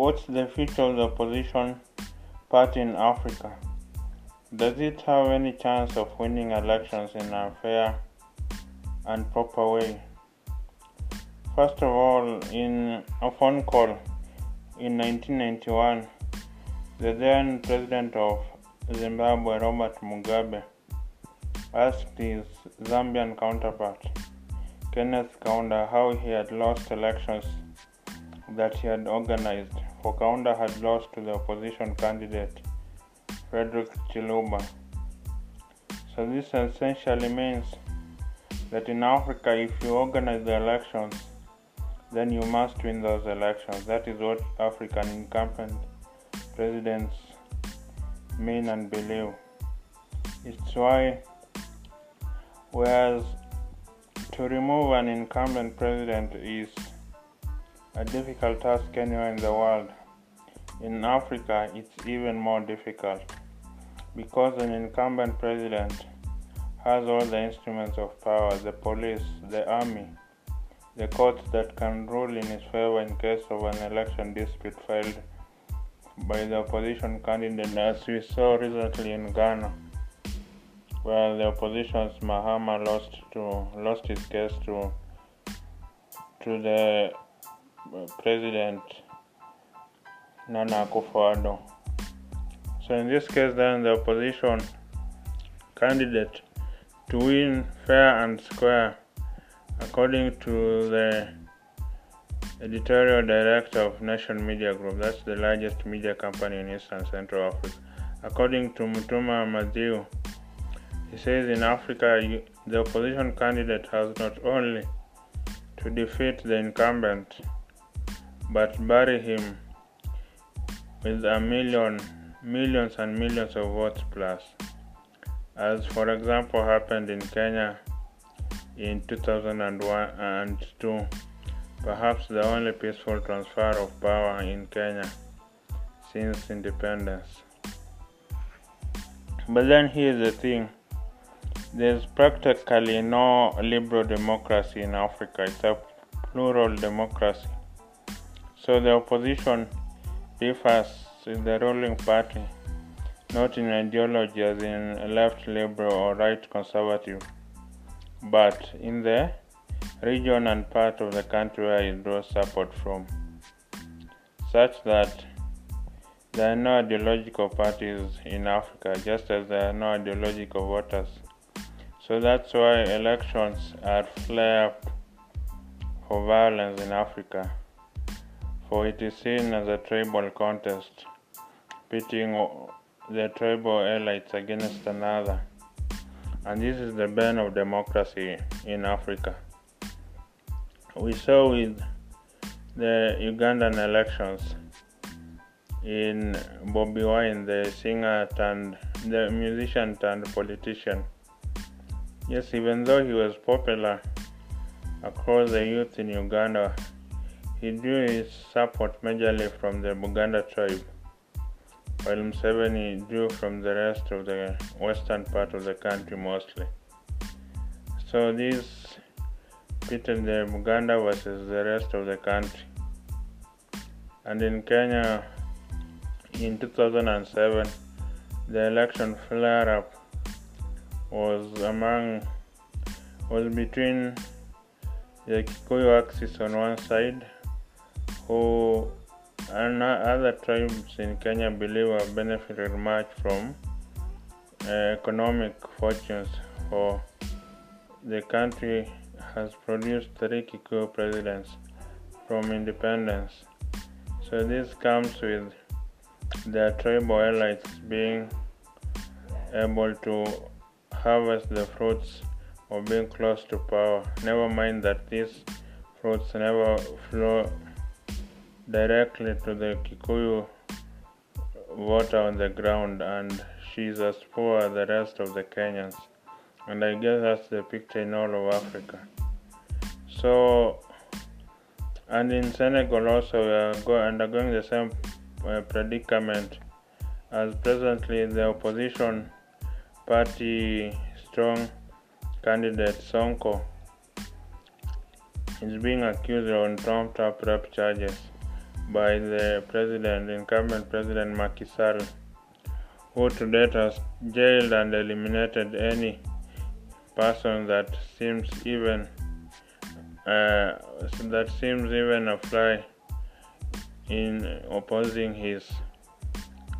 What's the future of the opposition party in Africa? Does it have any chance of winning elections in a fair and proper way? First of all, in a phone call in 1991, the then president of Zimbabwe, Robert Mugabe, asked his Zambian counterpart, Kenneth Kaunda, how he had lost elections that he had organized, for Kaunda had lost to the opposition candidate, Frederick Chiluba. So this essentially means that in Africa, if you organize the elections, then you must win those elections. That is what African incumbent presidents mean and believe. It's why, whereas to remove an incumbent president is a difficult task anywhere in the world, in Africa it's even more difficult because an incumbent president has all the instruments of power the police, the army, the courts that can rule in his favor in case of an election dispute filed by the opposition candidate, as we saw recently in Ghana, where the opposition's Mahama lost to lost his case to to the president Nana Akufo-Addo. So in this case, then the opposition candidate to win fair and square, according to the editorial director of Nation Media Group, that's the largest media company in East and Central Africa. According to Mutuma Mathiu, he says in Africa, the opposition candidate has not only to defeat the incumbent, but bury him with a million, millions and millions of votes plus, as for example happened in Kenya in 2001 and 2 perhaps the only peaceful transfer of power in Kenya since independence. But then here's the thing there's practically no liberal democracy in Africa, it's a plural democracy. So the opposition differs in the ruling party, not in ideology as in left liberal or right conservative, but in the region and part of the country where it draws support from, such that there are no ideological parties in Africa, just as there are no ideological voters. So that's why elections are flare up for violence in Africa, for it is seen as a tribal contest, pitting the tribal elites against another. And this is the bane of democracy in Africa we saw with the Ugandan elections in Bobby Wine, the singer turned the musician turned politician. Yes, even though he was popular across the youth in Uganda, he drew his support majorly from the Buganda tribe, while Museveni drew from the rest of the western part of the country mostly. So these pitted the Buganda versus the rest of the country. And in Kenya in 2007, the election flare up was among was between the Kikuyu axis on one side, who and other tribes in Kenya believe have benefited much from uh, economic fortunes for the country has produced three Kikuyu presidents from independence. So this comes with their tribal elites being able to harvest the fruits of being close to power. Never mind that these fruits never flow directly to the Kikuyu water on the ground, and she's as poor as the rest of the Kenyans. And I guess that's the picture in all of Africa. So, and in Senegal also we are go- undergoing the same uh, predicament as presently the opposition party strong candidate Sonko is being accused on trumped up rape charges by the president, incumbent President Macky Sall, who to date has jailed and eliminated any person that seems even uh, that seems even a fly in opposing his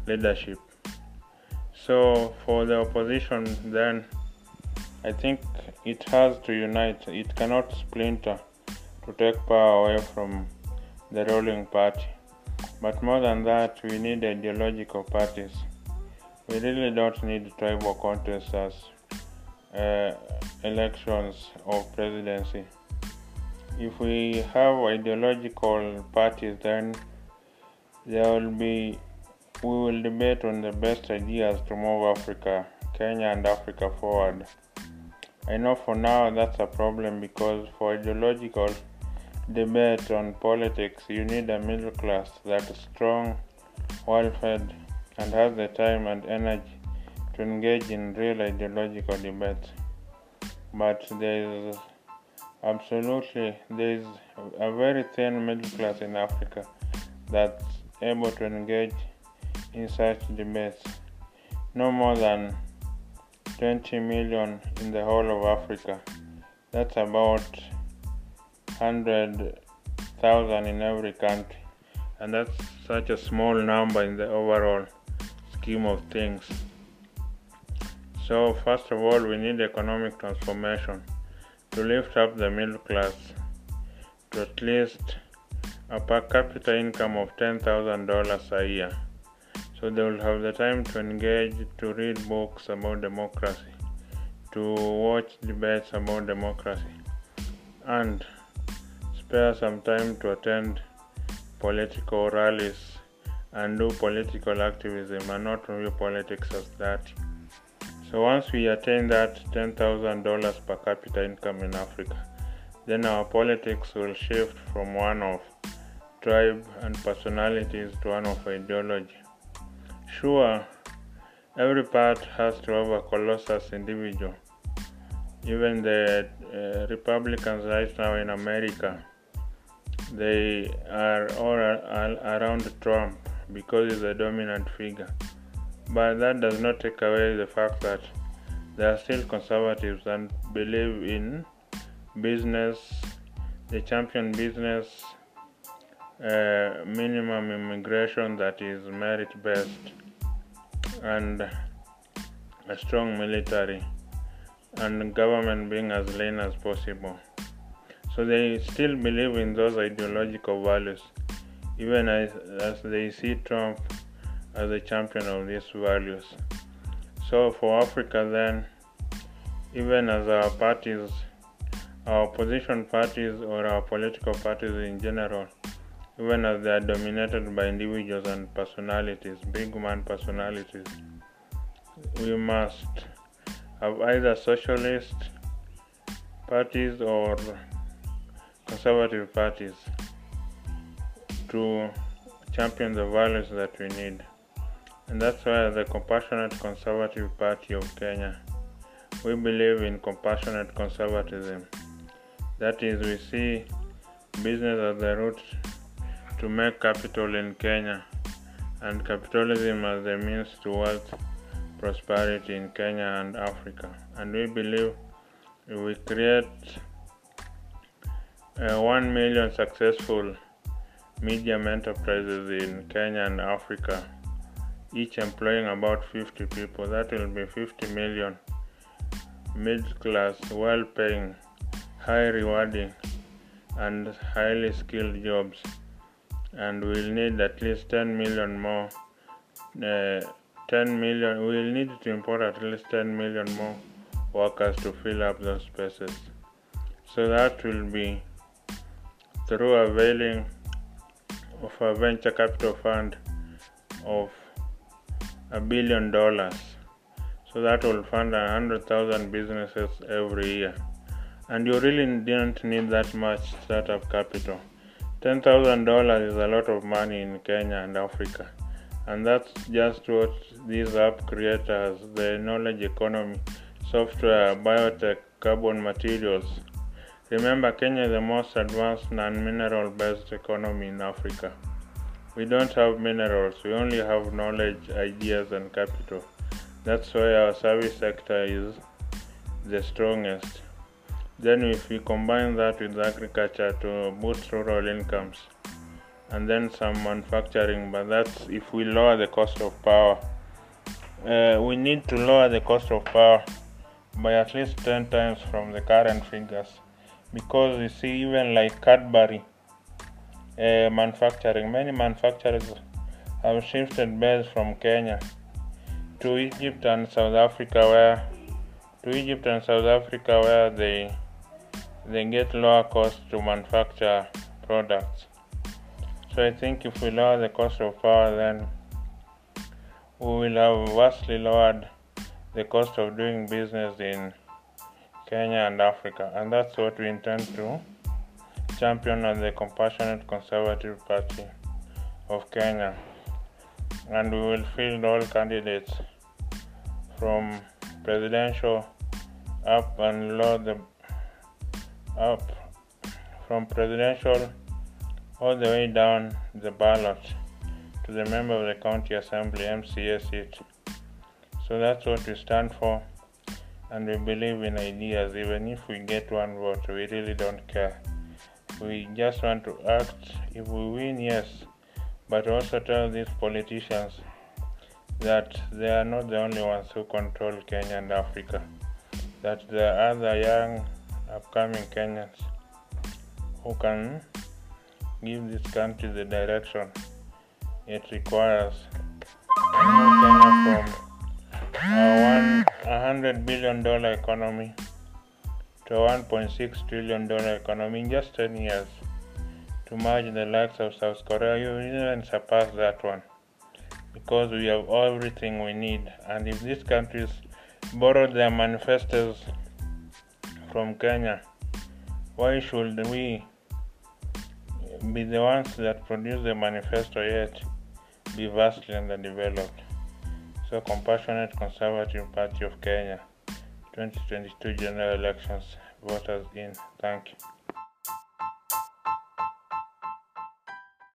leadership. So for the opposition, then I think it has to unite. It cannot splinter to take power away from the ruling party. But more than that, we need ideological parties. We really don't need tribal contests as uh, elections of presidency. If we have ideological parties, then there will be we will debate on the best ideas to move Africa, Kenya, and Africa forward. I know for now that's a problem because for ideological debate on politics, you need a middle class that is strong, well fed, and has the time and energy to engage in real ideological debates. But there is absolutely there is a very thin middle class in Africa that's able to engage in such debates. No more than 20 million in the whole of Africa. That's about 100,000 in every country. And that's such a small number in the overall scheme of things. So, first of all, we need economic transformation to lift up the middle class to at least a per capita income of $10,000 a year. So they will have the time to engage, to read books about democracy, to watch debates about democracy, and spare some time to attend political rallies and do political activism and not view politics as that. So once we attain that $10,000 per capita income in Africa, then our politics will shift from one of tribe and personalities to one of ideology. Sure, every part has to have a colossus individual. Even the uh, Republicans right now in America, they are all around Trump because he's a dominant figure. But that does not take away the fact that there are still conservatives and believe in business, the champion business, uh, minimum immigration that is merit based and a strong military and government being as lean as possible. So they still believe in those ideological values, even as, as they see Trump as a champion of these values. So for Africa, then, even as our parties, our opposition parties or our political parties in general, even as they are dominated by individuals and personalities, big man personalities. We must have either socialist parties or conservative parties to champion the values that we need. And that's why the Compassionate Conservative Party of Kenya, we believe in compassionate conservatism. That is, we see business as the route to make capital in Kenya and capitalism as the means towards prosperity in Kenya and Africa. And we believe we create uh, 1 million successful medium enterprises in Kenya and Africa, each employing about 50 people, that will be 50 million middle class, well paying, high rewarding, and highly skilled jobs. And we'll need at least 10 million more uh, 10 million we'll need to import at least 10 million more workers to fill up those spaces. So that will be through availing of a venture capital fund of a billion dollars so that will fund a hundred thousand businesses every year and you really didn't need that much startup capital $10,000 is a lot of money in Kenya and Africa. And that's just what these app creators, the knowledge economy, software, biotech, carbon materials. Remember, Kenya is the most advanced non mineral based economy in Africa. We don't have minerals, we only have knowledge, ideas, and capital. That's why our service sector is the strongest. Then, if we combine that with agriculture to boost rural incomes, and then some manufacturing, but that's if we lower the cost of power. Uh, we need to lower the cost of power by at least 10 times from the current figures because you see, even like Cadbury uh, manufacturing, many manufacturers have shifted base from Kenya to Egypt and South Africa, where to Egypt and South Africa, where they they get lower cost to manufacture products. So I think if we lower the cost of power, then we will have vastly lowered the cost of doing business in Kenya and Africa, and that's what we intend to champion as the Compassionate Conservative Party of Kenya. And we will field all candidates from presidential up and lower the up from presidential all the way down the ballot to the member of the county assembly MCA seat. So that's what we stand for, and we believe in ideas. Even if we get one vote, we really don't care. We just want to act. If we win, yes, but also tell these politicians that they are not the only ones who control Kenya and Africa, that there are other young, upcoming Kenyans who can give this country the direction it requires Kenya from a hundred billion dollar economy to a 1.6 trillion dollar economy in just 10 years to merge the likes of South Korea you even surpass that one because we have everything we need and if these countries borrow their manifestos from Kenya why should we be the ones that produce the manifesto yet be vastly underdeveloped. So, Compassionate Conservative Party of Kenya 2022 general elections voters in. Thank you.